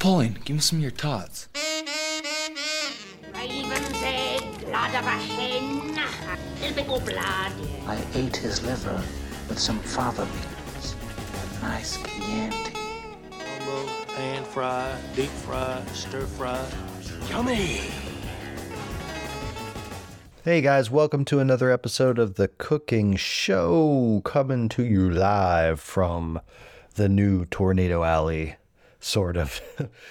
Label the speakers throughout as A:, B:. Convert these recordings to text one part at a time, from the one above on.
A: Pauline, give me some of your tots.
B: Raven's egg, blood of a hen, typical blood.
C: I ate his liver with some fava beans. A nice Chianti.
D: Combo, pan fry, deep fry, stir fry. Yummy!
E: Hey guys, welcome to another episode of The Cooking Show, coming to you live from the new Tornado Alley, sort of.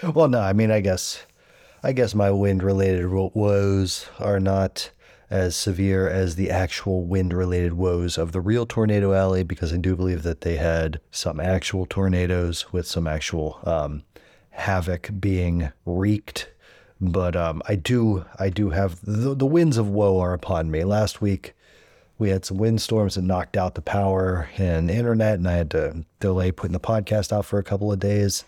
E: well, no, I mean, I guess, I guess my wind-related woes are not as severe as the actual wind-related woes of the real Tornado Alley, because I do believe that they had some actual tornadoes with some actual um, havoc being wreaked but um, I do I do have the, the winds of woe are upon me. Last week we had some windstorms that knocked out the power and internet, and I had to delay putting the podcast out for a couple of days.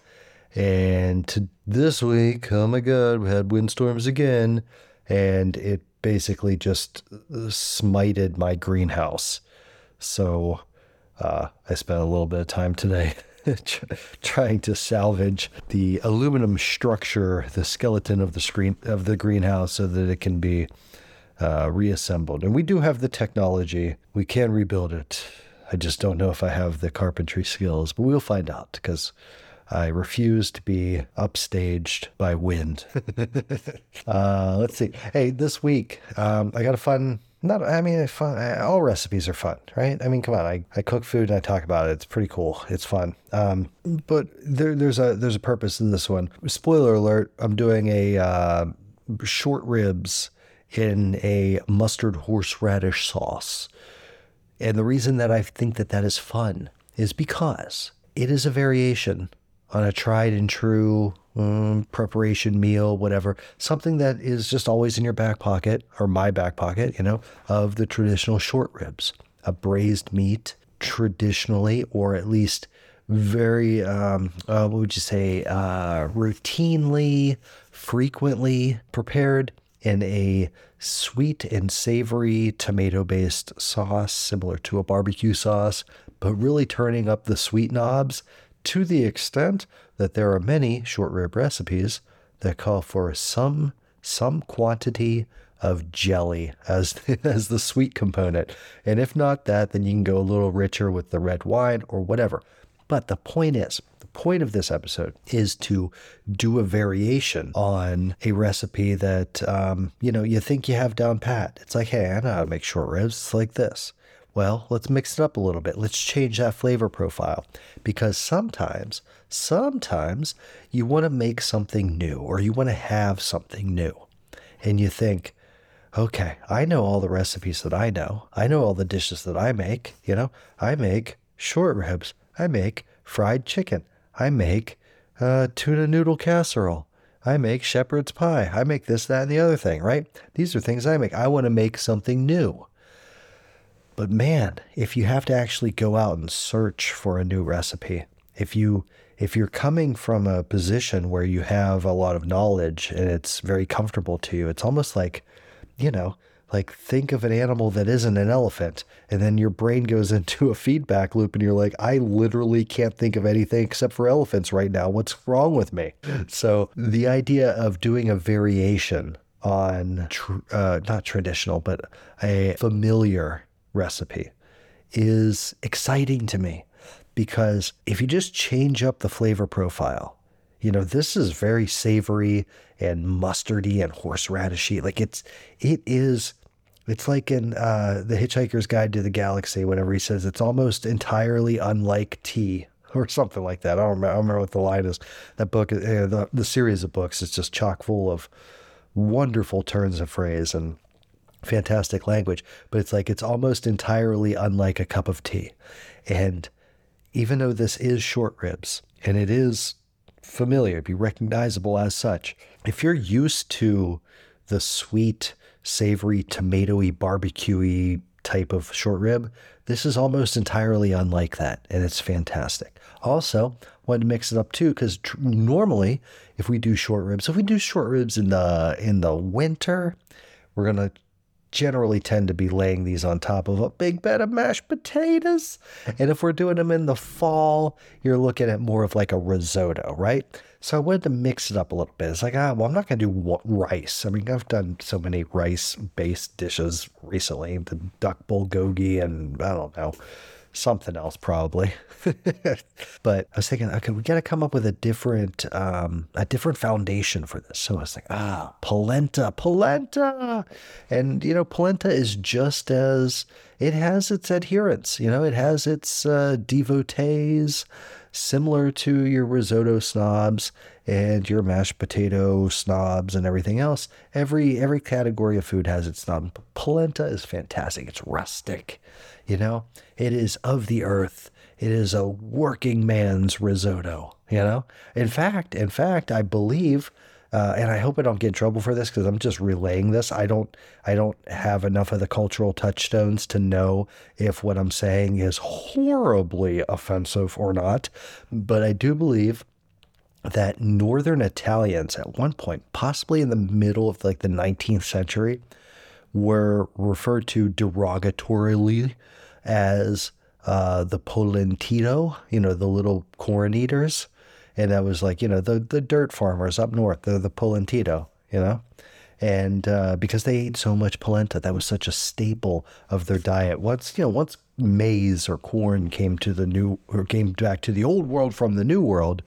E: And to this week, oh my god, we had windstorms again, and it basically just smited my greenhouse. So uh, I spent a little bit of time today trying to salvage the aluminum structure, the skeleton of the screen of the greenhouse, so that it can be uh, reassembled. And we do have the technology; we can rebuild it. I just don't know if I have the carpentry skills, but we'll find out because I refuse to be upstaged by wind. uh, let's see. Hey, this week um, I got a fun not i mean fun all recipes are fun right? I mean come on i, I cook food and i talk about it. It's pretty cool. It's fun. Um, but there, there's a there's a purpose in this one. Spoiler alert i'm doing a uh, short ribs in a mustard horseradish sauce. And the reason that i think that that is fun is because it is a variation on a tried and true um, preparation meal, whatever, something that is just always in your back pocket or my back pocket, you know, of the traditional short ribs, a braised meat traditionally, or at least very, um, uh, what would you say, uh, routinely, frequently prepared in a sweet and savory tomato based sauce, similar to a barbecue sauce, but really turning up the sweet knobs to the extent that there are many short rib recipes that call for some some quantity of jelly as as the sweet component. And if not that, then you can go a little richer with the red wine or whatever. But the point is, the point of this episode is to do a variation on a recipe that um, you know you think you have down pat. It's like, hey, I know how to make short ribs. It's like this. Well, let's mix it up a little bit. Let's change that flavor profile because sometimes, sometimes you want to make something new or you want to have something new. And you think, okay, I know all the recipes that I know. I know all the dishes that I make. You know, I make short ribs. I make fried chicken. I make uh, tuna noodle casserole. I make shepherd's pie. I make this, that, and the other thing, right? These are things I make. I want to make something new. But man, if you have to actually go out and search for a new recipe, if you if you're coming from a position where you have a lot of knowledge and it's very comfortable to you, it's almost like, you know, like think of an animal that isn't an elephant and then your brain goes into a feedback loop and you're like i literally can't think of anything except for elephants right now. What's wrong with me? So the idea of doing a variation on tr- uh, not traditional but a familiar recipe is exciting to me because if you just change up the flavor profile, you know, this is very savory and mustardy and horseradishy. Like it's, it is, it's like in uh, The Hitchhiker's Guide to the Galaxy, whenever he says it's almost entirely unlike tea or something like that. I don't remember, I don't remember what the line is. That book, uh, the, the series of books is just chock full of wonderful turns of phrase and fantastic language, but it's like it's almost entirely unlike a cup of tea. And even though this is short ribs and it is familiar, be recognizable as such, if you're used to the sweet, savory, tomatoey, barbecuey type of short rib, this is almost entirely unlike that, and it's fantastic. Also, wanted to mix it up too because tr- normally, if we do short ribs, if we do short ribs in the in the winter, we're gonna generally tend to be laying these on top of a big bed of mashed potatoes. And if we're doing them in the fall, you're looking at more of like a risotto, right? So I wanted to mix it up a little bit. It's like, ah, well, I'm not going to do rice. I mean, I've done so many rice based dishes recently the duck bulgogi and I don't know, something else probably. but I was thinking, okay, we got to come up with a different, um, a different foundation for this. So I was like, ah, polenta, polenta, and you know, polenta is just as it has its adherents. You know, it has its uh, devotees, similar to your risotto snobs and your mashed potato snobs and everything else. Every every category of food has its snob. Polenta is fantastic. It's rustic. You know, it is of the earth. It is a working man's risotto. You know, in fact, in fact, I believe, uh, and I hope I don't get in trouble for this because I'm just relaying this. I don't, I don't have enough of the cultural touchstones to know if what I'm saying is horribly offensive or not. But I do believe that northern Italians at one point, possibly in the middle of like the 19th century, were referred to derogatorily as uh, the polentino, you know, the little corn eaters. And that was like, you know, the, the dirt farmers up north, they're the polentino, you know? And uh, because they ate so much polenta, that was such a staple of their diet. Once, you know, once maize or corn came to the new, or came back to the old world from the new world,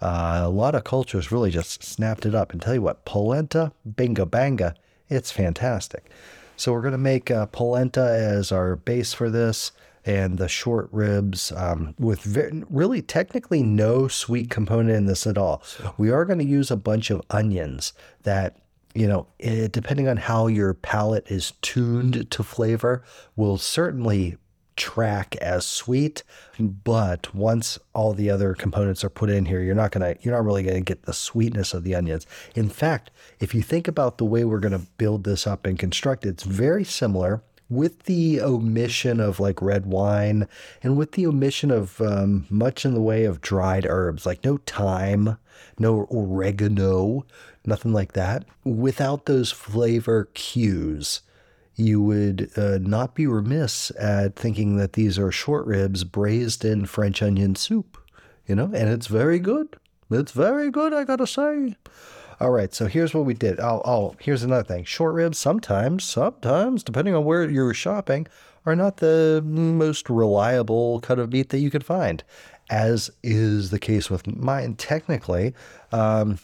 E: uh, a lot of cultures really just snapped it up. And tell you what, polenta, bingo banga, it's fantastic. So we're going to make uh, polenta as our base for this and the short ribs um, with really technically no sweet component in this at all. We are going to use a bunch of onions that you know, it, depending on how your palate is tuned to flavor, will certainly track as sweet. But once all the other components are put in here, you're not gonna, you're not really gonna get the sweetness of the onions. In fact, if you think about the way we're gonna build this up and construct it, it's very similar with the omission of like red wine and with the omission of um, much in the way of dried herbs, like no thyme, no oregano, nothing like that. Without those flavor cues, you would uh, not be remiss at thinking that these are short ribs braised in French onion soup, you know, and it's very good. It's very good, I gotta say. All right, so here's what we did. Oh, oh, here's another thing. Short ribs sometimes, sometimes, depending on where you're shopping, are not the most reliable cut of meat that you could find, as is the case with mine. Technically, um,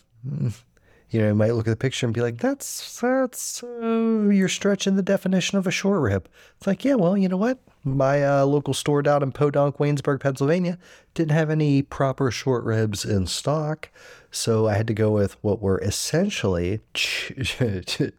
E: you know, you might look at the picture and be like, "That's that's uh, you're stretching the definition of a short rib." It's like, yeah, well, you know what? My uh, local store down in Podunk, Waynesburg, Pennsylvania, didn't have any proper short ribs in stock, so I had to go with what were essentially ch-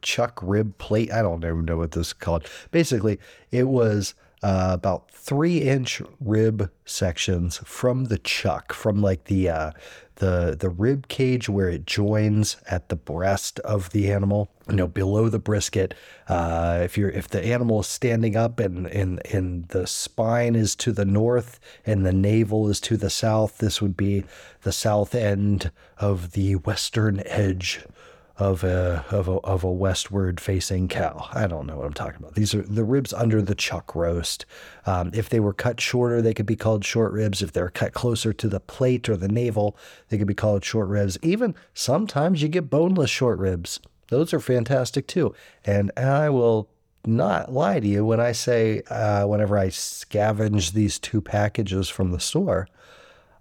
E: chuck rib plate. I don't even know what this is called. Basically, it was uh, about three inch rib sections from the chuck, from like the uh, the the rib cage where it joins at the breast of the animal you know below the brisket. Uh, if you're if the animal is standing up and, and and the spine is to the north and the navel is to the south this would be the south end of the western edge of a of a of a westward facing cow. I don't know what I'm talking about. These are the ribs under the chuck roast. Um, if they were cut shorter, they could be called short ribs. If they're cut closer to the plate or the navel, they could be called short ribs. Even sometimes you get boneless short ribs. Those are fantastic too. And I will not lie to you when I say uh, whenever I scavenge these two packages from the store,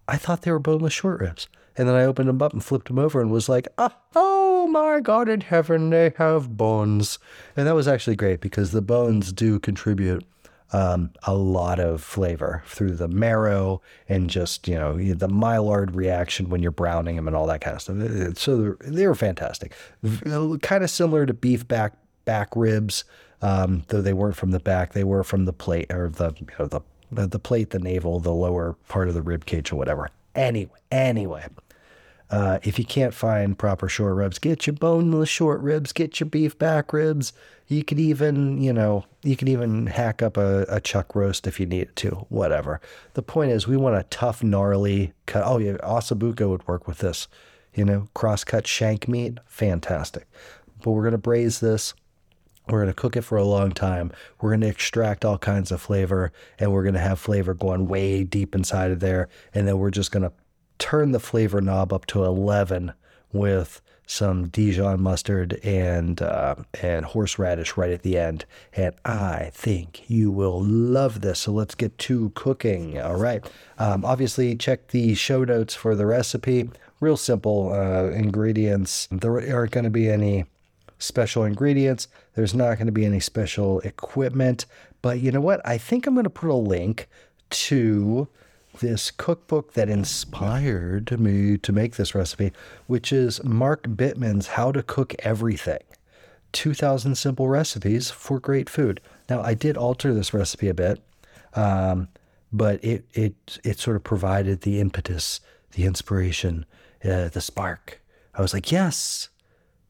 E: I thought they were boneless short ribs. And then I opened them up and flipped them over and was like, ah, oh my God in heaven, they have bones. And that was actually great because the bones do contribute um, a lot of flavor through the marrow and just, you know, the Maillard reaction when you're browning them and all that kind of stuff. So they were fantastic. Kind of similar to beef back back ribs, um, though they weren't from the back, they were from the plate or the, you know, the the plate, the navel, the lower part of the rib cage or whatever. Anyway, anyway, uh, if you can't find proper short ribs, get your boneless short ribs, get your beef back ribs. You could even, you know, you can even hack up a, a chuck roast if you need to, whatever. The point is, we want a tough, gnarly cut. Oh, yeah, ossobuco would work with this. You know, cross cut shank meat, fantastic. But we're going to braise this. We're going to cook it for a long time. We're going to extract all kinds of flavor, and we're going to have flavor going way deep inside of there. And then we're just going to turn the flavor knob up to 11 with some Dijon mustard and uh, and horseradish right at the end. And I think you will love this. So let's get to cooking. All right. Um, obviously, check the show notes for the recipe. Real simple uh, ingredients. There aren't going to be any special ingredients. There's not going to be any special equipment. But you know what? I think I'm going to put a link to this cookbook that inspired me to make this recipe, which is Mark Bittman's How to Cook Everything 2000 Simple Recipes for Great Food. Now, I did alter this recipe a bit, um, but it, it, it sort of provided the impetus, the inspiration, uh, the spark. I was like, yes,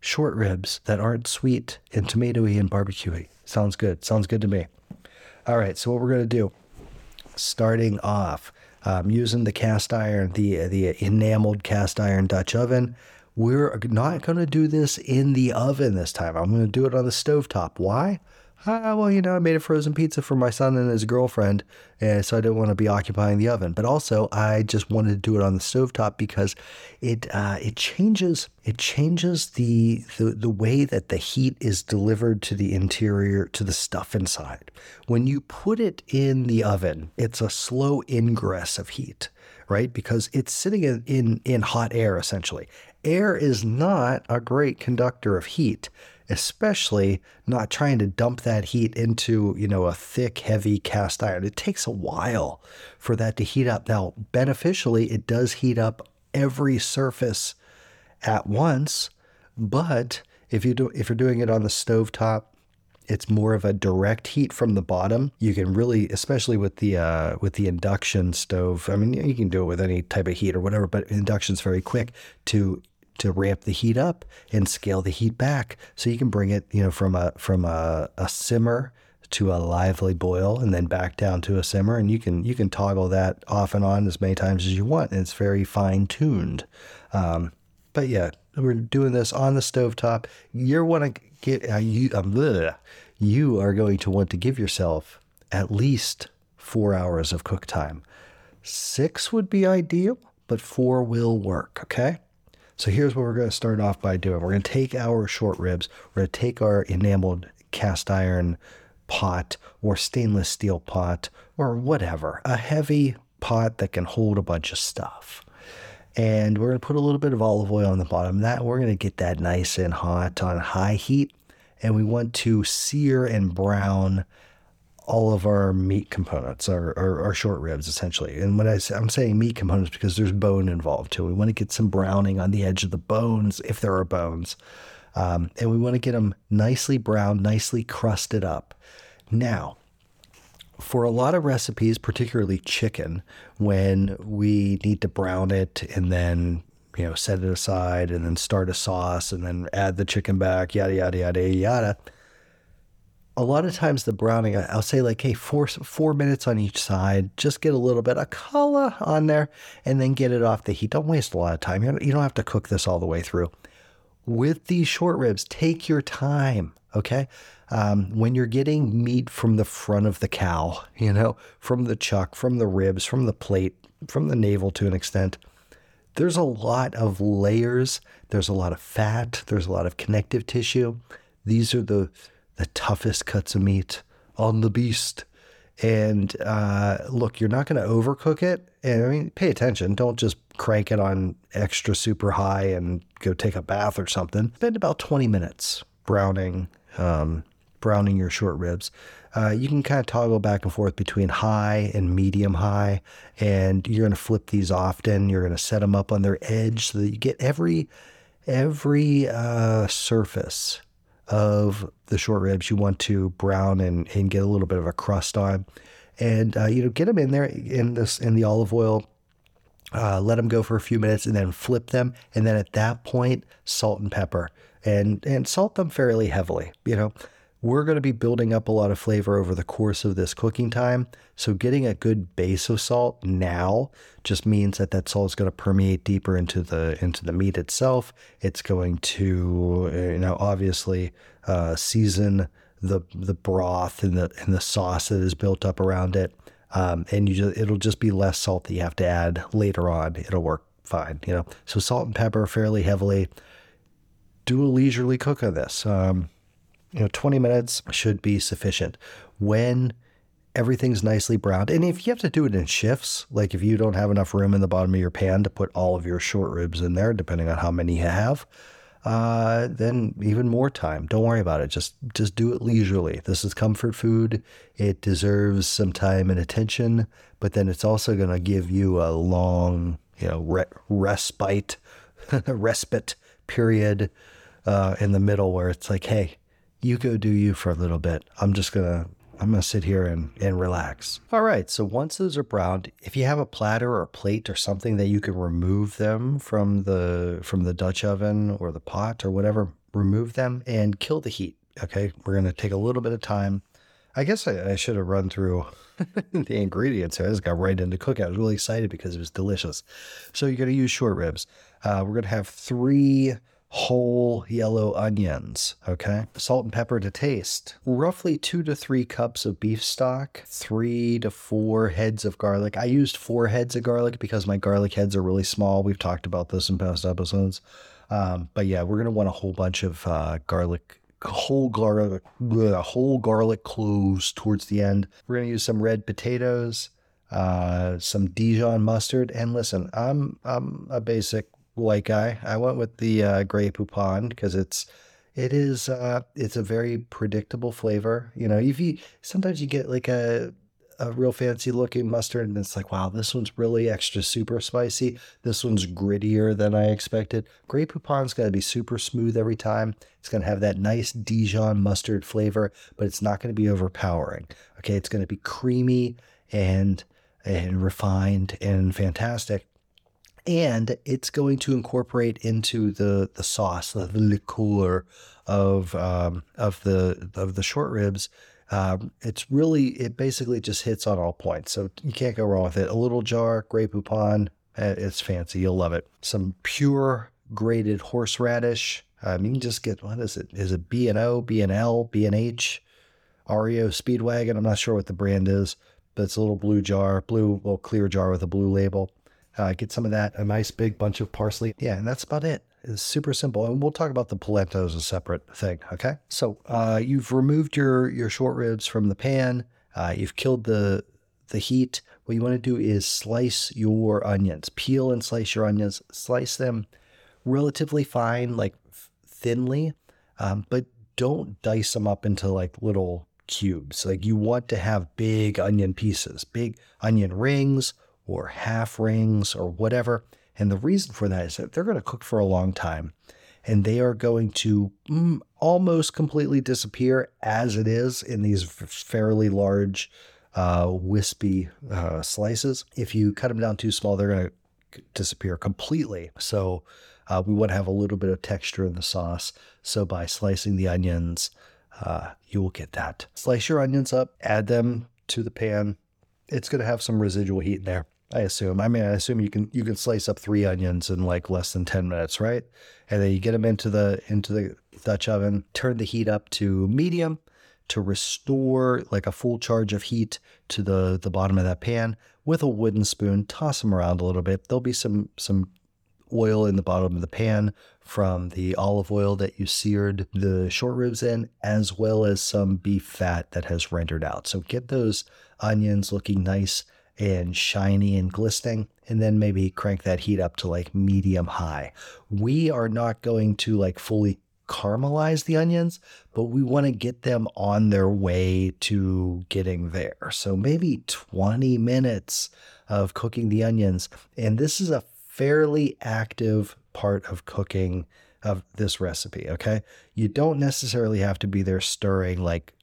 E: short ribs that aren't sweet and tomatoey and barbecuey. Sounds good. Sounds good to me. All right, so what we're going to do, starting off, um, using the cast iron, the the enameled cast iron Dutch oven. We're not going to do this in the oven this time. I'm going to do it on the stove top. Why? Uh, well, you know, I made a frozen pizza for my son and his girlfriend, and so I didn't want to be occupying the oven. But also, I just wanted to do it on the stovetop because it uh, it changes it changes the, the the way that the heat is delivered to the interior to the stuff inside. When you put it in the oven, it's a slow ingress of heat, right? Because it's sitting in in, in hot air essentially. Air is not a great conductor of heat especially not trying to dump that heat into, you know, a thick, heavy cast iron. It takes a while for that to heat up. Now, beneficially, it does heat up every surface at once, but if you do if you're doing it on the stove top, it's more of a direct heat from the bottom. You can really, especially with the uh, with the induction stove. I mean, you can do it with any type of heat or whatever, but induction's very quick to to ramp the heat up and scale the heat back. So you can bring it you know from a from a, a simmer to a lively boil and then back down to a simmer. And you can you can toggle that off and on as many times as you want. And it's very fine tuned um, but yeah we're doing this on the stove top you want to get uh, you um, bleh, you are going to want to give yourself at least four hours of cook time. Six would be ideal but four will work okay so here's what we're going to start off by doing. We're going to take our short ribs, we're going to take our enameled cast iron pot or stainless steel pot or whatever, a heavy pot that can hold a bunch of stuff. And we're going to put a little bit of olive oil on the bottom. Of that we're going to get that nice and hot on high heat. And we want to sear and brown all of our meat components, our, our, our, short ribs, essentially. And when I I'm saying meat components because there's bone involved too. We want to get some browning on the edge of the bones if there are bones. Um, and we want to get them nicely browned, nicely crusted up. Now, for a lot of recipes, particularly chicken, when we need to brown it and then you know set it aside and then start a sauce and then add the chicken back, yada yada yada yada a lot of times the browning, I'll say like, hey, four four minutes on each side, just get a little bit of color on there, and then get it off the heat. Don't waste a lot of time. You don't have to cook this all the way through. With these short ribs, take your time. Okay, um, when you're getting meat from the front of the cow, you know, from the chuck, from the ribs, from the plate, from the navel to an extent, there's a lot of layers. There's a lot of fat. There's a lot of connective tissue. These are the the toughest cuts of meat on the beast. And uh, look, you're not going to overcook it. And I mean, pay attention. Don't just crank it on extra super high and go take a bath or something. Spend about 20 minutes browning, um, browning your short ribs. Uh, you can kind of toggle back and forth between high and medium high, and you're going to flip these often. You're going to set them up on their edge so that you get every every uh, surface of the short ribs you want to brown and, and get a little bit of a crust on. And, uh, you know, get them in there in this, in the olive oil, uh, let them go for a few minutes and then flip them. And then at that point, salt and pepper and, and salt them fairly heavily, you know, we're going to be building up a lot of flavor over the course of this cooking time. So getting a good base of salt now just means that that salt is going to permeate deeper into the into the meat itself. It's going to you know obviously uh, season the the broth and the and the sauce that is built up around it. Um, and you just, it'll just be less salt that you have to add later on. It'll work fine. You know, so salt and pepper fairly heavily. Do a leisurely cook on this. Um, you know, 20 minutes should be sufficient. When everything's nicely browned, and if you have to do it in shifts, like if you don't have enough room in the bottom of your pan to put all of your short ribs in there, depending on how many you have, uh, then even more time. Don't worry about it. Just just do it leisurely. This is comfort food. It deserves some time and attention, but then it's also going to give you a long, you know, re- respite, respite period uh, in the middle where it's like, hey, you go do you for a little bit. I'm just gonna I'm gonna sit here and, and relax. All right, so once those are browned, if you have a platter or a plate or something that you can remove them from the from the Dutch oven or the pot or whatever, remove them and kill the heat. Okay, we're gonna take a little bit of time. I guess I, I should have run through the ingredients. I just got right into cooking. I was really excited because it was delicious. So you're gonna use short ribs. Uh, we're gonna have three whole yellow onions, okay? Salt and pepper to taste. Roughly two to three cups of beef stock, three to four heads of garlic. I used four heads of garlic because my garlic heads are really small. We've talked about this in past episodes. Um, but yeah, we're going to want a whole bunch of uh, garlic whole garlic, whole garlic cloves towards the end. We're going to use some red potatoes, uh, some Dijon mustard, and listen, I'm I'm a basic white guy. I went with the uh, Grey Poupon because it's it is uh, it's a very predictable flavor. You know, if you sometimes you get like a a real fancy looking mustard and it's like, wow, this one's really extra super spicy. This one's grittier than I expected. Grey Poupon's got to be super smooth every time. It's going to have that nice Dijon mustard flavor, but it's not going to be overpowering. Okay, it's going to be creamy and and refined and fantastic and it's going to incorporate into the the sauce, the, the liqueur of um, of the of the short ribs. Um, it's really it basically just hits on all points, so you can't go wrong with it. A little jar, Grey Poupon, eh, it's fancy. You'll love it. Some pure grated horseradish. Um, you can just get what is it? Is it B and O, B and L, B and H, REO Speedwagon? I'm not sure what the brand is, but it's a little blue jar, blue, well, clear jar with a blue label. Uh, get some of that, a nice big bunch of parsley. Yeah, and that's about it. It's super simple. And we'll talk about the polenta as a separate thing. Okay. So uh, you've removed your your short ribs from the pan. Uh, you've killed the the heat. What you want to do is slice your onions. Peel and slice your onions. Slice them relatively fine, like thinly, um, but don't dice them up into like little cubes. Like you want to have big onion pieces, big onion rings or half rings or whatever. And the reason for that is that they're going to cook for a long time and they are going to mm, almost completely disappear as it is in these fairly large, uh, wispy uh, slices. If you cut them down too small, they're going to disappear completely. So uh, we want to have a little bit of texture in the sauce. So by slicing the onions, uh, you will get that. Slice your onions up, add them to the pan. It's going to have some residual heat in there. I assume. I mean, I assume you can you can slice up three onions in like less than ten minutes, right? And then you get them into the into the Dutch oven. Turn the heat up to medium to restore like a full charge of heat to the the bottom of that pan with a wooden spoon. Toss them around a little bit. There'll be some some oil in the bottom of the pan from the olive oil that you seared the short ribs in, as well as some beef fat that has rendered out. So get those onions looking nice and shiny and glistening, and then maybe crank that heat up to like medium high. We are not going to like fully caramelize the onions, but we want to get them on their way to getting there. So maybe 20 minutes of cooking the onions. And this is a fairly active part of cooking of this recipe, okay? You don't necessarily have to be there stirring like,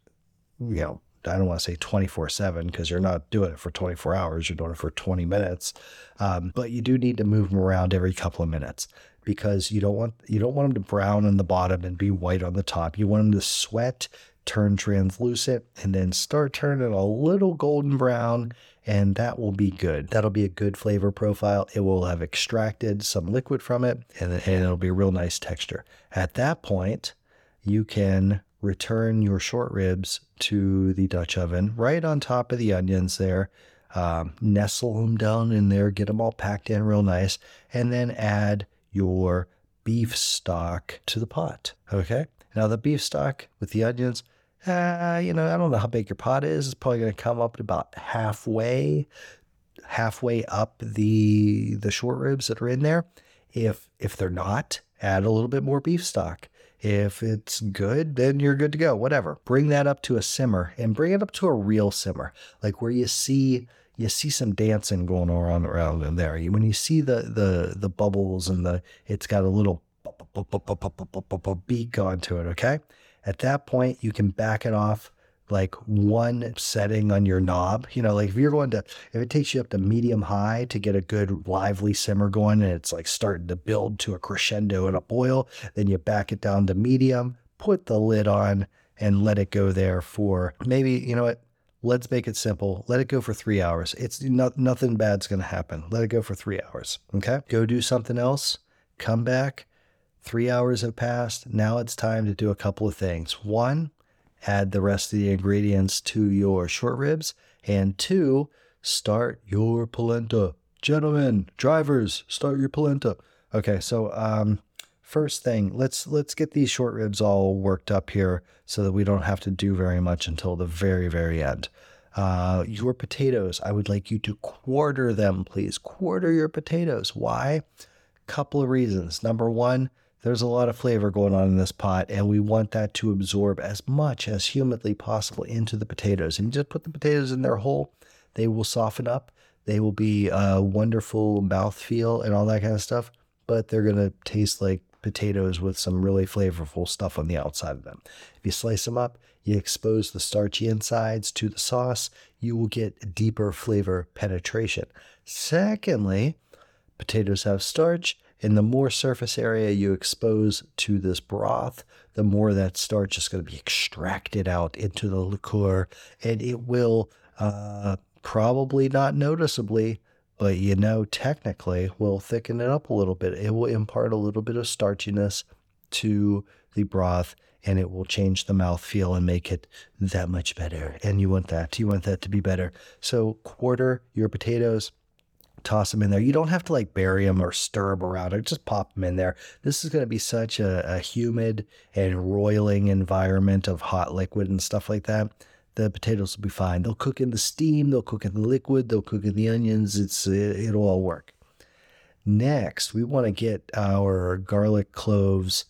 E: you know, I don't want to say 24 7 because you're not doing it for 24 hours, you're doing it for 20 minutes. Um, but you do need to move them around every couple of minutes because you don't want you don't want them to brown on the bottom and be white on the top. You want them to sweat, turn translucent, and then start turning a little golden brown, and that will be good. That'll be a good flavor profile. It will have extracted some liquid from it, and, and it'll be a real nice texture. At that point, you can return your short ribs to the Dutch oven right on top of the onions there. um, nestle them down in there, get them all packed in real nice, and then add your beef stock to the pot. Okay. Now, the beef stock with the onions, uh, you know, I don't know how big your pot is. It's probably going to come up to about halfway, halfway up the the short ribs that are in there. If if they're not, add a little bit more beef stock. If it's good, then you're good to go. Whatever. Bring that up to a simmer and bring it up to a real simmer, like where you see you see some dancing going on around in there. When you see the the the bubbles and the it's got a little beak onto it. Okay, at that point you can back it off like one setting on your knob. You know, like if you're going to, if it takes you up to medium high to get a good lively simmer going and it's like starting to build to a crescendo and a boil, then you back it down to medium, put the lid on, and let it go there for maybe, you know what? Let's make it simple. Let it go for three hours. It's not, nothing bad's going to happen. Let it go for three hours. Okay. Go do something else. Come back. Three hours have passed. Now it's time to do a couple of things. One, add the rest of the ingredients to your short ribs. And two, start your polenta. Gentlemen, drivers, start your polenta. Okay, so um, first thing, let's let's get these short ribs all worked up here so that we don't have to do very much until the very very end. Uh, your potatoes, I would like you to quarter them, please. Quarter your potatoes. Why? Couple of reasons. Number one, there's a lot of flavor going on in this pot, and we want that to absorb as much as humanly possible into the potatoes. And you just put the potatoes in there whole, they will soften up. They will be a wonderful mouthfeel and all that kind of stuff, but they're going to taste like potatoes with some really flavorful stuff on the outside of them. If you slice them up, you expose the starchy insides to the sauce, you will get deeper flavor penetration. Secondly, potatoes have starch and the more surface area you expose to this broth, the more that starch is going to be extracted out into the liqueur, and it will uh, probably not noticeably, but you know, technically, will thicken it up a little bit. It will impart a little bit of starchiness to the broth and it will change the mouth feel and make it that much better. And you want that. You want that to be better. So quarter your potatoes, toss them in there. You don't have to like bury them or stir them around or just pop them in there. This is going to be such a, a humid and roiling environment of hot liquid and stuff like that. The potatoes will be fine. They'll cook in the steam, they'll cook in the liquid, they'll cook in the onions. It's it, it'll all work. Next, we want to get our garlic cloves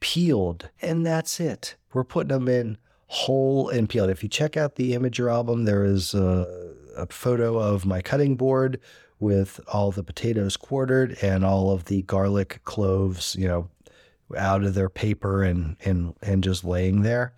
E: peeled, and that's it. We're putting them in whole and peeled. If you check out the Imgur album, there is a, a photo of my cutting board with all the potatoes quartered and all of the garlic cloves, you know, out of their paper and and and just laying there.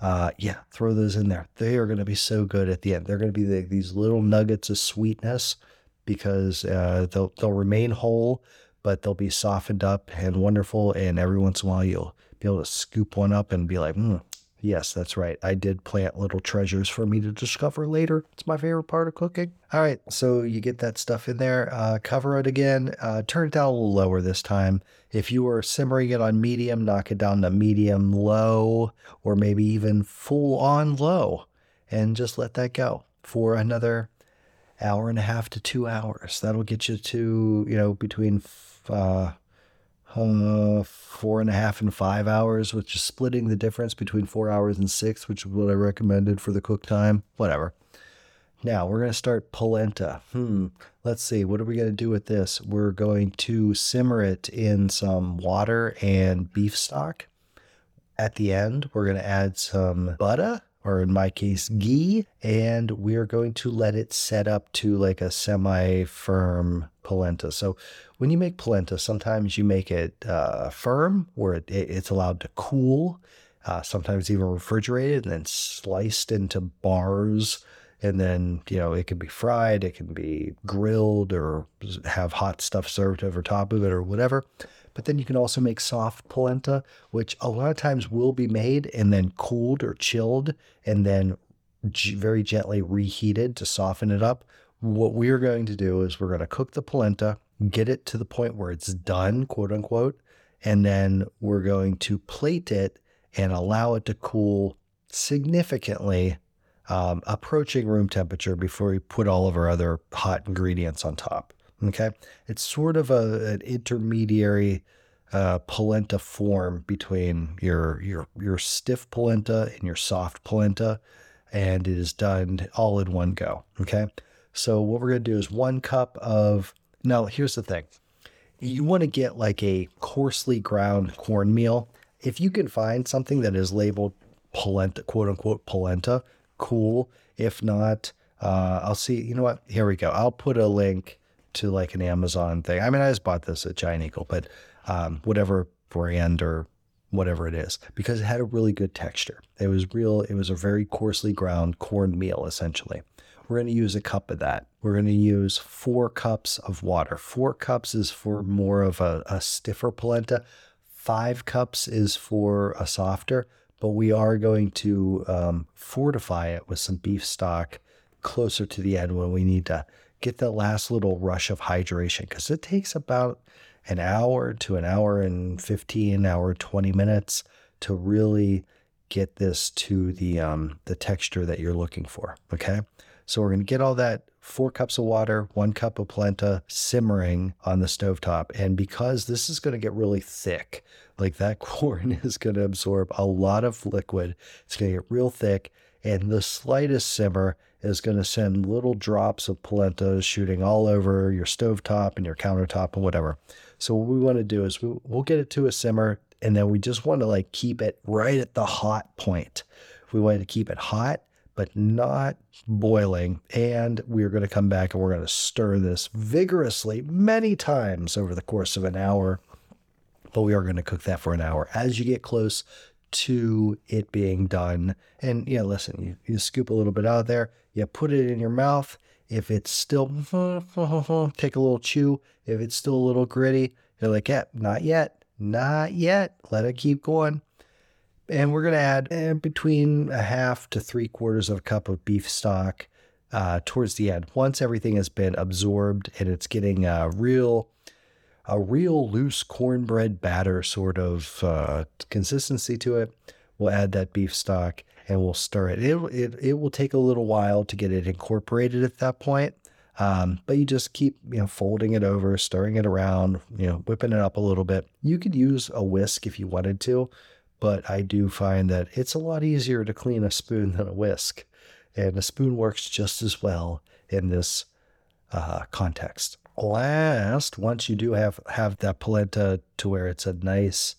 E: Uh, yeah, throw those in there. They are going to be so good at the end. They're going to be the, these little nuggets of sweetness because uh, they'll they'll remain whole, but they'll be softened up and wonderful. And every once in a while, you'll be able to scoop one up and be like, mm, Yes, that's right. I did plant little treasures for me to discover later. It's my favorite part of cooking. All right, so you get that stuff in there, uh, cover it again, uh, turn it down a little lower this time. If you were simmering it on medium, knock it down to medium low, or maybe even full on low, and just let that go for another hour and a half to two hours. That'll get you to, you know, between uh, uh, four and a half and five hours, which is splitting the difference between four hours and six, which is what I recommended for the cook time. Whatever. Now we're going to start polenta. Hmm. Let's see. What are we going to do with this? We're going to simmer it in some water and beef stock. At the end, we're going to add some butter, or in my case, ghee, and we're going to let it set up to like a semi firm polenta. So when you make polenta, sometimes you make it uh, firm where it, it's allowed to cool, uh, sometimes even refrigerated and then sliced into bars. And then, you know, it can be fried, it can be grilled or have hot stuff served over top of it or whatever. But then you can also make soft polenta, which a lot of times will be made and then cooled or chilled and then g- very gently reheated to soften it up. What we're going to do is we're going to cook the polenta get it to the point where it's done, quote unquote, and then we're going to plate it and allow it to cool significantly um, approaching room temperature before we put all of our other hot ingredients on top. Okay, it's sort of a, an intermediary uh, polenta form between your your your stiff polenta and your soft polenta, and it is done all in one go. Okay, so what we're gonna do is one cup of. Now here's the thing, you want to get like a coarsely ground cornmeal. If you can find something that is labeled polenta, quote unquote polenta, cool. If not, uh, I'll see. You know what? Here we go. I'll put a link to like an Amazon thing. I mean, I just bought this at Giant Eagle, but um, whatever brand or whatever it is, because it had a really good texture. It was real. It was a very coarsely ground cornmeal, essentially. We're going to use a cup of that. We're going to use four cups of water. Four cups is for more of a, a stiffer polenta. Five cups is for a softer but we are going to um, fortify it with some beef stock closer to the end when we need to get that last little rush of hydration because it takes about an hour to an hour and 15 hour 20 minutes to really get this to the um, the texture that you're looking for okay so we're going to get all that four cups of water, one cup of polenta simmering on the stovetop. And because this is going to get really thick, like that corn is going to absorb a lot of liquid, it's going to get real thick. And the slightest simmer is going to send little drops of polenta shooting all over your stovetop and your countertop and whatever. So what we want to do is we, we'll get it to a simmer and then we just want to like keep it right at the hot point. We want to keep it hot but not boiling. And we're going to come back and we're going to stir this vigorously many times over the course of an hour. But we are going to cook that for an hour. As you get close to it being done, and yeah, listen, you, you scoop a little bit out of there, you put it in your mouth. If it's still, take a little chew. If it's still a little gritty, you're like, yeah, not yet, not yet. Let it keep going. And we're going to add eh, between a half to three quarters of a cup of beef stock uh, towards the end. Once everything has been absorbed and it's getting a real, a real loose cornbread batter sort of uh, consistency to it, we'll add that beef stock and we'll stir it. It, it. it will take a little while to get it incorporated at that point. Um, but you just keep, you know, folding it over, stirring it around, you know, whipping it up a little bit. You could use a whisk if you wanted to, but I do find that it's a lot easier to clean a spoon than a whisk. And a spoon works just as well in this uh, context. Last, once you do have, have that polenta to where it's a nice,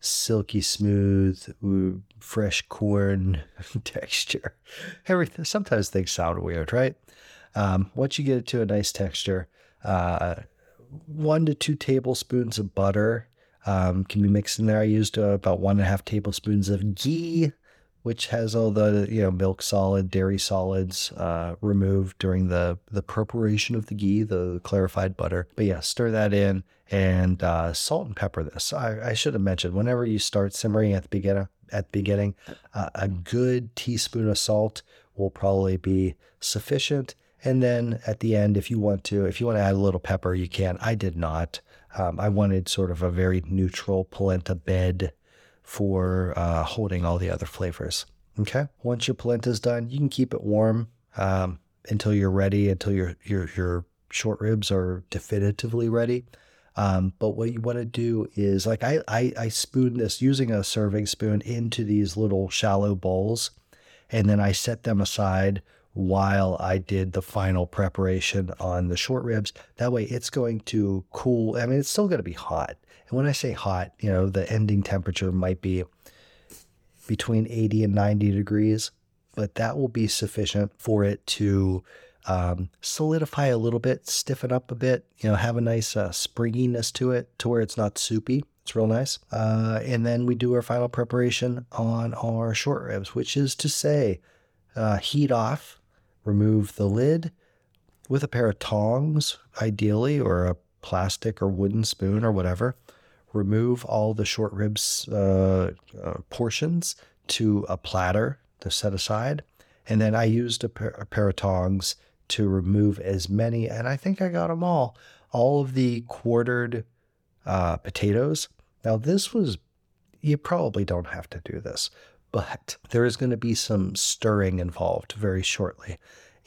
E: silky smooth, fresh corn texture. Everything, sometimes things sound weird, right? Um, once you get it to a nice texture, uh, one to two tablespoons of butter um, can be mixed in there. I used uh, about one and a half tablespoons of ghee, which has all the you know milk solid, dairy solids uh, removed during the the preparation of the ghee, the clarified butter. But yeah, stir that in and uh, salt and pepper this. I, I, should have mentioned whenever you start simmering at the beginning, at the beginning, uh, a good teaspoon of salt will probably be sufficient. And then at the end, if you want to, if you want to add a little pepper, you can. I did not. Um, I wanted sort of a very neutral polenta bed for uh, holding all the other flavors. Okay. Once your polenta is done, you can keep it warm um, until you're ready, until your your your short ribs are definitively ready. Um, but what you want to do is like I, I I spoon this using a serving spoon into these little shallow bowls, and then I set them aside while I did the final preparation on the short ribs. That way it's going to cool. I mean, it's still going to be hot. When I say hot, you know, the ending temperature might be between 80 and 90 degrees, but that will be sufficient for it to um, solidify a little bit, stiffen up a bit, you know, have a nice uh, springiness to it to where it's not soupy. It's real nice. Uh, and then we do our final preparation on our short ribs, which is to say, uh, heat off remove the lid with a pair of tongs, ideally, or a plastic or wooden spoon or whatever. Remove all the short ribs uh, uh, portions to a platter to set aside. And then I used a pair, a pair of tongs to remove as many, and I think I got them all, all of the quartered uh, potatoes. Now, this was, you probably don't have to do this, but there is going to be some stirring involved very shortly.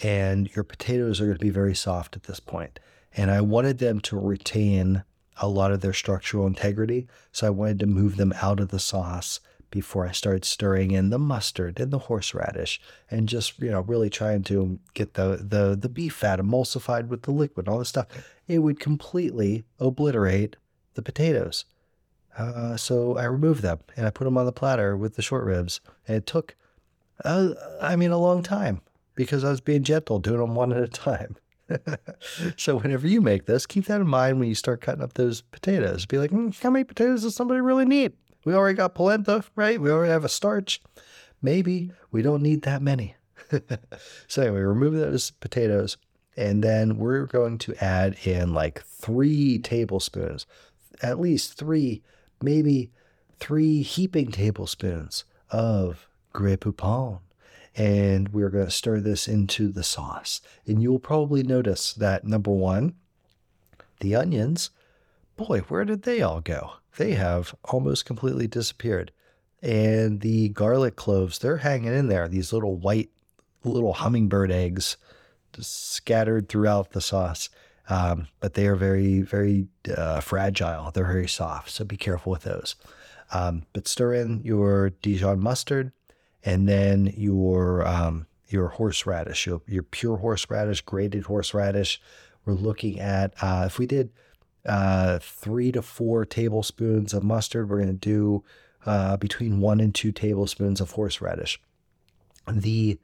E: And your potatoes are going to be very soft at this point. And I wanted them to retain a lot of their structural integrity. So I wanted to move them out of the sauce before I started stirring in the mustard and the horseradish and just, you know, really trying to get the, the, the beef fat emulsified with the liquid, and all this stuff. It would completely obliterate the potatoes. Uh, so I removed them and I put them on the platter with the short ribs. And it took, uh, I mean, a long time because I was being gentle, doing them one at a time. so whenever you make this, keep that in mind when you start cutting up those potatoes. Be like, mm, how many potatoes does somebody really need? We already got polenta, right? We already have a starch. Maybe we don't need that many. so anyway, remove those potatoes, and then we're going to add in like three tablespoons, at least three, maybe three heaping tablespoons of Grey Poupon and we're going to stir this into the sauce. And you'll probably notice that number one, the onions, boy, where did they all go? They have almost completely disappeared. And the garlic cloves, they're hanging in there, these little white, little hummingbird eggs scattered throughout the sauce. Um, but they are very, very uh, fragile. They're very soft. So be careful with those. Um, but stir in your Dijon mustard and then your um, your horseradish, your, your pure horseradish, grated horseradish. We're looking at uh, if we did uh, three to four tablespoons of mustard, we're going to do uh, between one and two tablespoons of horseradish. The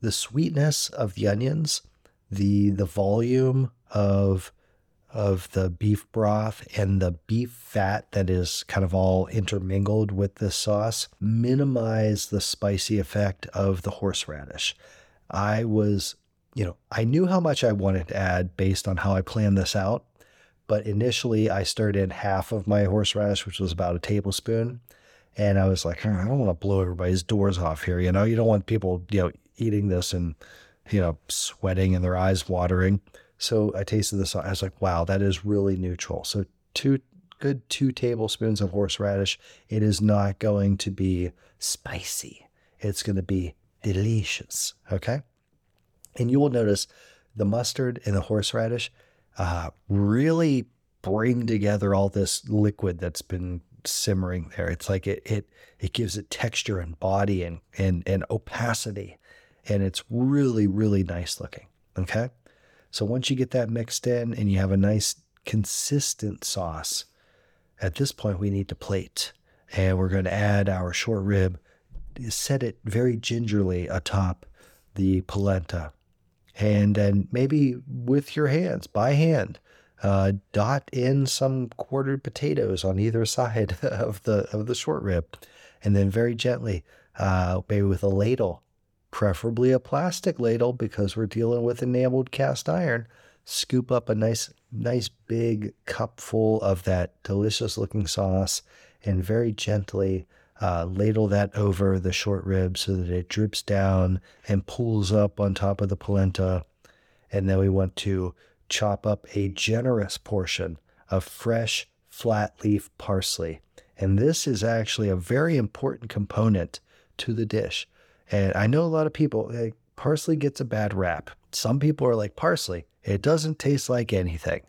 E: the sweetness of the onions, the the volume of of the beef broth and the beef fat that is kind of all intermingled with this sauce minimize the spicy effect of the horseradish. I was, you know, I knew how much I wanted to add based on how I planned this out, but initially I stirred in half of my horseradish, which was about a tablespoon. And I was like, hmm, I don't want to blow everybody's doors off here. You know, you don't want people, you know, eating this and, you know, sweating and their eyes watering. So I tasted this. I was like, wow, that is really neutral. So two good two tablespoons of horseradish. It is not going to be spicy. It's going to be delicious. Okay. And you will notice the mustard and the horseradish uh, really bring together all this liquid that's been simmering there. It's like it it it gives it texture and body and and and opacity, and it's really really nice looking. Okay. So once you get that mixed in and you have a nice consistent sauce, at this point we need to plate. And we're going to add our short rib, set it very gingerly atop the polenta. And then maybe with your hands, by hand, uh, dot in some quartered potatoes on either side of the of the short rib, and then very gently, uh, maybe with a ladle, preferably a plastic ladle because we're dealing with enameled cast iron. Scoop up a nice, nice big cupful of that delicious looking sauce and very gently uh, ladle that over the short rib so that it drips down and pulls up on top of the polenta. And then we want to chop up a generous portion of fresh flat leaf parsley. And this is actually a very important component to the dish. And I know a lot of people, like, parsley gets a bad rap. Some people are like, parsley, it doesn't taste like anything.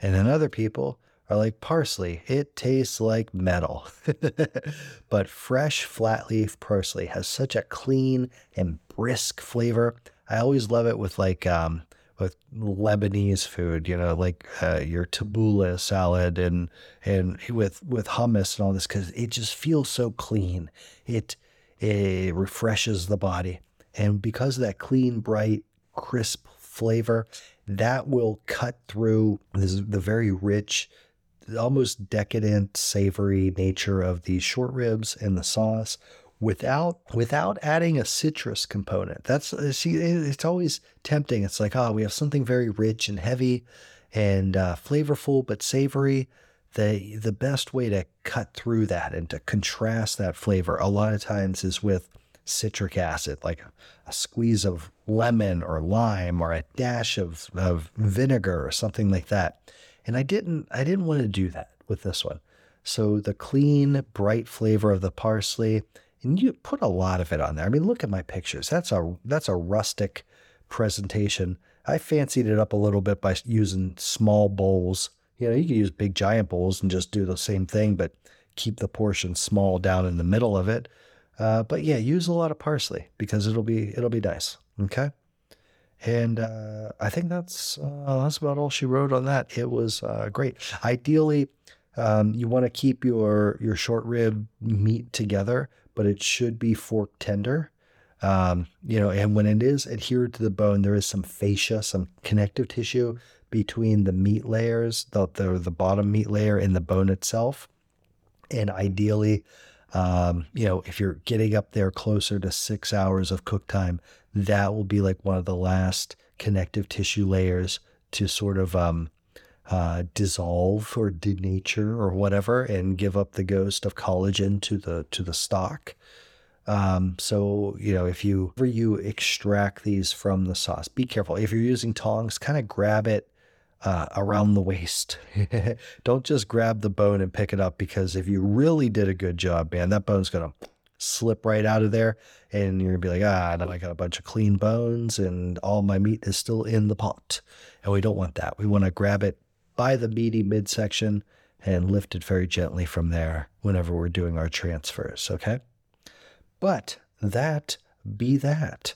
E: And then other people are like, parsley, it tastes like metal. but fresh flat leaf parsley has such a clean and brisk flavor. I always love it with like, um, with Lebanese food, you know, like uh, your tabbouleh salad and and with with hummus and all this, because it just feels so clean. It it refreshes the body. And because of that clean, bright, crisp flavor, that will cut through this, the very rich, almost decadent, savory nature of the short ribs and the sauce without without adding a citrus component. That's see, it's always tempting. It's like, oh, we have something very rich and heavy and uh, flavorful but savory the the best way to cut through that and to contrast that flavor a lot of times is with citric acid, like a squeeze of lemon or lime or a dash of, of vinegar or something like that. And I didn't I didn't want to do that with this one. So the clean, bright flavor of the parsley and you put a lot of it on there. I mean, look at my pictures. That's a that's a rustic presentation. I fancied it up a little bit by using small bowls. You know, you could use big giant bowls and just do the same thing, but keep the portion small down in the middle of it. Uh, but yeah, use a lot of parsley because it'll be it'll be nice. Okay. And uh, I think that's uh, that's about all she wrote on that. It was uh, great. Ideally, um, you want to keep your your short rib meat together, but it should be fork tender. Um, you know, and when it is adhered to the bone, there is some fascia, some connective tissue between the meat layers, the the, the bottom meat layer and the bone itself. And ideally, um, you know, if you're getting up there closer to six hours of cook time, that will be like one of the last connective tissue layers to sort of um, uh, dissolve or denature or whatever, and give up the ghost of collagen to the to the stock. Um, so you know, if you ever you extract these from the sauce, be careful. If you're using tongs, kind of grab it uh, around the waist. Don't just grab the bone and pick it up because if you really did a good job, man, that bone's gonna slip right out of there, and you're gonna be like, ah, now I got a bunch of clean bones, and all my meat is still in the pot, and we don't want that. We want to grab it by the meaty midsection and lift it very gently from there whenever we're doing our transfers. Okay, but that be that.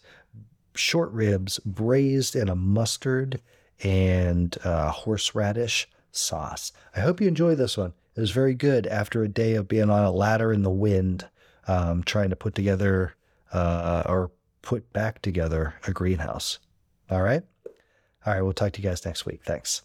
E: Short ribs braised in a mustard and uh, horseradish sauce. I hope you enjoy this one. It was very good after a day of being on a ladder in the wind, um, trying to put together uh, or put back together a greenhouse. All right. All right. We'll talk to you guys next week. Thanks.